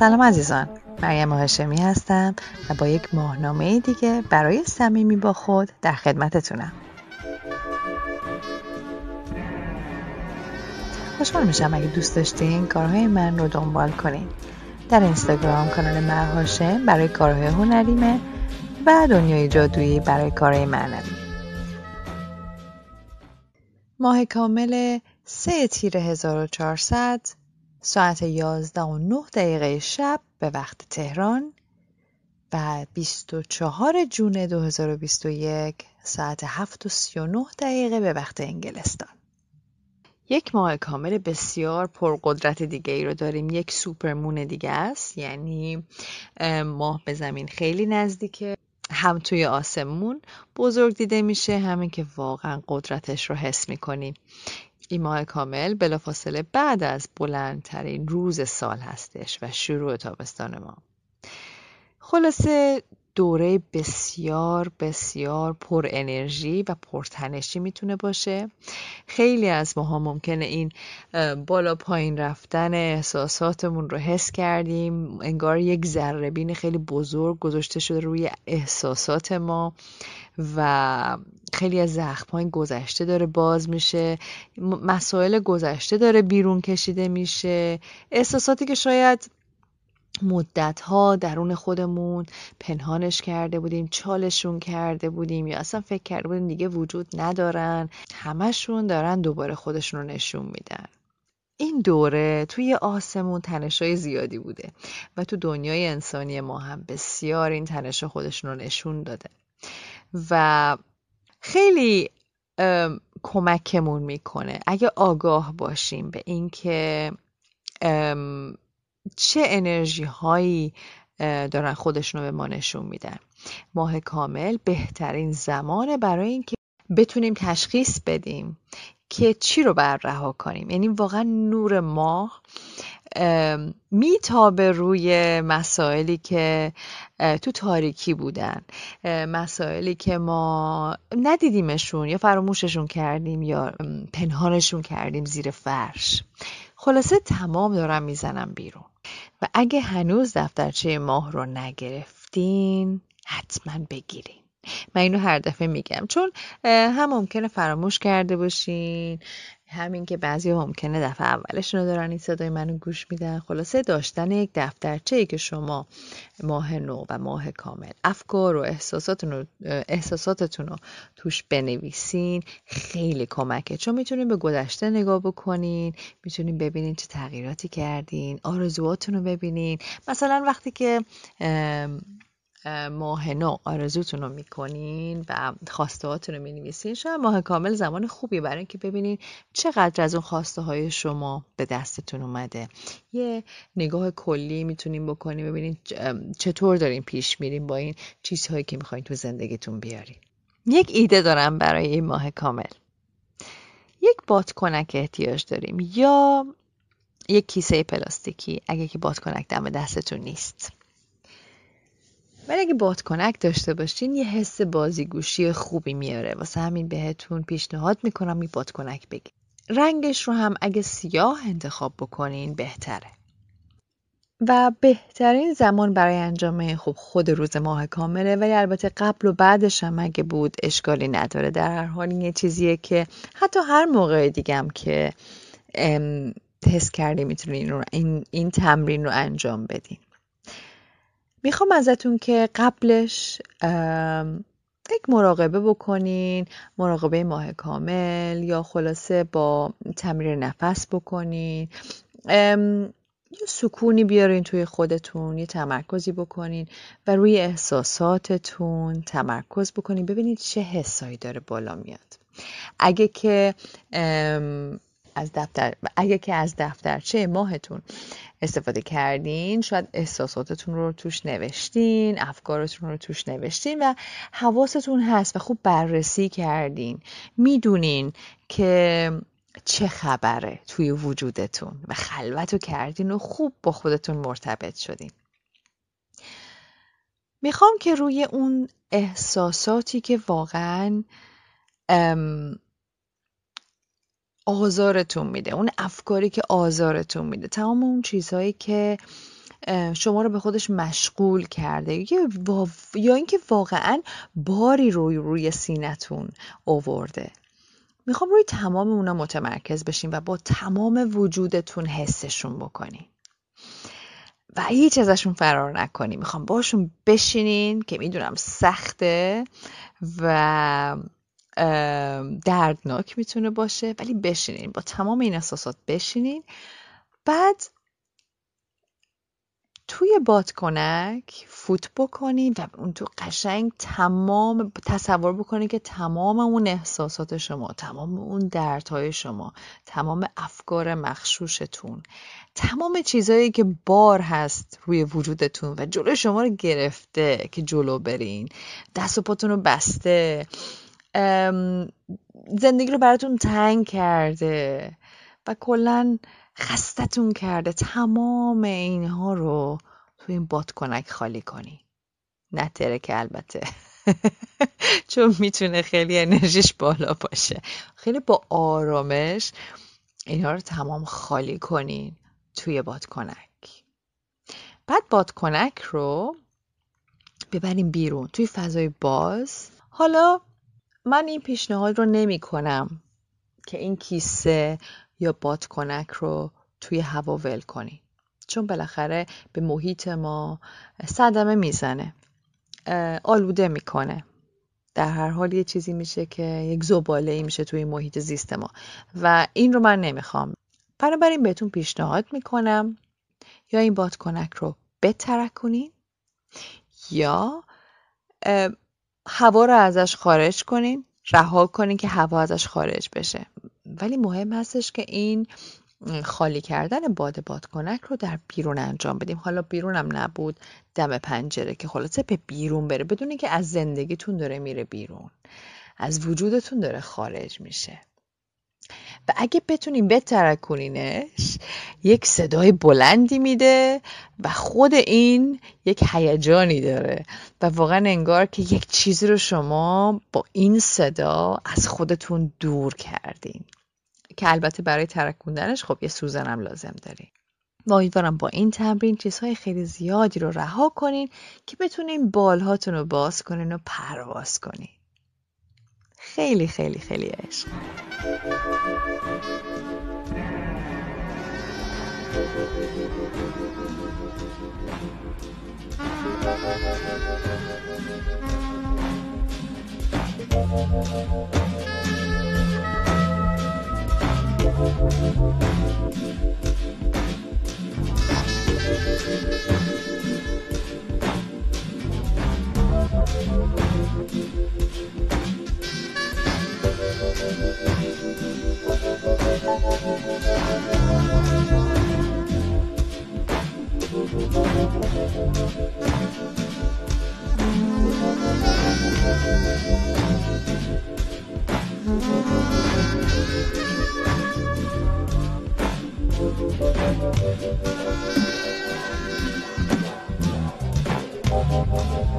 سلام عزیزان. مریم هاشمی هستم و با یک ماهنامه دیگه برای صمیمی با خود در خدمتتونم. خوشحال میشم اگه دوست داشتین کارهای من رو دنبال کنین. در اینستاگرام کانال مرهاشم برای کارهای هنریمه و دنیای جادویی برای کارهای معنوی. ماه کامل سه تیر 1400 ساعت 11 و 9 دقیقه شب به وقت تهران و 24 جون 2021 ساعت 7 و 39 دقیقه به وقت انگلستان. یک ماه کامل بسیار پرقدرت دیگه ای رو داریم. یک سوپرمون دیگه است. یعنی ماه به زمین خیلی نزدیکه. هم توی آسمون بزرگ دیده میشه. همین که واقعا قدرتش رو حس می‌کنیم. ماه کامل بلافاصله بعد از بلندترین روز سال هستش و شروع تابستان ما. خلاصه دوره بسیار بسیار پر انرژی و پرتنشی می‌تونه باشه. خیلی از ماها ممکنه این بالا پایین رفتن احساساتمون رو حس کردیم. انگار یک ذره بین خیلی بزرگ گذاشته شده روی احساسات ما و خیلی از زخم گذشته داره باز میشه. مسائل گذشته داره بیرون کشیده میشه. احساساتی که شاید مدت ها درون خودمون پنهانش کرده بودیم چالشون کرده بودیم یا اصلا فکر کرده بودیم دیگه وجود ندارن. همشون دارن دوباره خودشون رو نشون میدن. این دوره توی آسمون تنشای زیادی بوده و تو دنیای انسانی ما هم بسیار این تنش خودشون رو نشون داده. و خیلی کمکمون می‌کنه. اگه آگاه باشیم به اینکه چه انرژی هایی دارن خودشون رو به ما نشون میدن؟ ماه کامل بهترین زمانه برای اینکه بتونیم تشخیص بدیم که چی رو بر رها کنیم. یعنی واقعا نور ماه میتابه روی مسائلی که تو تاریکی بودن. مسائلی که ما ندیدیمشون یا فراموششون کردیم یا پنهانشون کردیم زیر فرش. خلاصه تمام دارم می‌زنم بیرون. و اگه هنوز دفترچه ماه رو نگرفتین حتما بگیرین. من اینو هر دفعه میگم. چون هم ممکنه فراموش کرده باشین همین که بعضی ممکنه دفعه اولشون رو دارن این صدای منو گوش میدن. خلاصه داشتن یک دفترچه ای که شما ماه نو و ماه کامل افکار و احساساتتون رو, احساساتتون رو توش بنویسین خیلی کمکه. چون می‌تونین به گذشته نگاه بکنین می‌تونین ببینین چه تغییراتی کردین آرزوهاتون رو ببینین. مثلا وقتی که ماه نو آرزوتون رو می‌کنین و خواسته رو می‌نویسین. شاید ماه کامل زمان خوبی برای اینکه ببینین چقدر از اون خواسته های شما به دستتون اومده. یه نگاه کلی می‌تونین بکنین ببینین چطور دارین پیش میرین با این چیزهایی که می‌خواین تو زندگیتون بیارین. یک ایده دارم برای این ماه کامل. یک بادکنک احتیاج داریم یا یک کیسه پلاستیکی اگه که بادکنک دم دستتون نیست. ولی اگه بادکنک داشته باشین یه حس بازیگوشی خوبی میاره. واسه همین بهتون پیشنهاد می‌کنم این بادکنک بگیر رنگش رو هم اگه سیاه انتخاب بکنین بهتره. و بهترین زمان برای انجام خوب خود روز ماه کامله. ولی البته قبل و بعدش هم اگه بود اشکالی نداره. در هر حال این یه چیزیه که حتی هر موقع دیگم که حس کردی می‌تونین این, این تمرین رو انجام بدین. می‌خوام ازتون که قبلش یک مراقبه بکنین مراقبه ماه کامل یا خلاصه با تمرین نفس بکنین. یه سکونی بیارین توی خودتون یه تمرکزی بکنین و روی احساساتتون تمرکز بکنین. ببینید چه حسایی داره بالا میاد. اگه که از دفتر. اگه که از دفترچه ماهتون استفاده کردین شاید احساساتتون رو توش نوشتین افکارتون رو توش نوشتین و حواستون هست و خوب بررسی کردین. می‌دونین که چه خبره توی وجودتون و خلوتو کردین و خوب با خودتون مرتبط شدین. می‌خوام که روی اون احساساتی که واقعا آزارتون میده. اون افکاری که آزارتون میده. تمام اون چیزهایی که شما رو به خودش مشغول کرده. یا اینکه واقعا باری روی روی سینتون اوورده. می‌خوام روی تمام اونا متمرکز بشین و با تمام وجودتون حسشون بکنین. و هیچ ازشون فرار نکنی می‌خوام باشون بشینین که می‌دونم سخته و دردناک می‌تونه باشه ولی بشینین با تمام این احساسات بشینین. بعد توی بادکنک فوت بکنین و اون تو قشنگ تمام تصور بکنین که تمام اون احساسات شما تمام اون دردهای شما تمام افکار مخشوشتون تمام چیزهایی که بار هست روی وجودتون و جلو شما رو گرفته که جلو برین دست و پاتون رو بسته. زندگی رو براتون تنگ کرده و کلا خستتون کرده. تمام اینها رو توی این بادکنک خالی کنی. نه ترک البته. چون می‌تونه خیلی انرژیش بالا باشه. خیلی با آرامش اینها رو تمام خالی کنین توی بادکنک بعد بادکنک رو ببریم بیرون توی فضای باز. حالا من این پیشنهاد رو نمی کنم که این کیسه یا بادکنک رو توی هوا ول کنی. چون بالاخره به محیط ما صدمه می‌زنه. آلوده می‌کنه. در هر حال یه چیزی میشه که یک زباله ای میشه توی محیط زیست ما. و این رو من نمی‌خوام. بنابراین بهتون پیشنهاد می‌کنم یا این بادکنک رو بترکونین یا هوا رو ازش خارج کنین رها کنین که هوا ازش خارج بشه. ولی مهم هستش که این خالی کردن باد بادکنک رو در بیرون انجام بدیم. حالا بیرونم نبود دم پنجره که خلاصه به بیرون بره. بدونی که از زندگیتون داره میره بیرون. از وجودتون داره خارج میشه. و اگه بتونیم بترکونینش یک صدای بلندی میده و خود این یک هیجانی داره و واقعا انگار که یک چیزی رو شما با این صدا از خودتون دور کردین. که البته برای ترکوندنش خب یه سوزنم لازم داریم و امیدوارم با این تمرین چیزهای خیلی زیادی رو رها کنین که بتونین بالهاتون رو باز کنین و پرواز کنین. Hailey, Hailey, Hailey es. Thank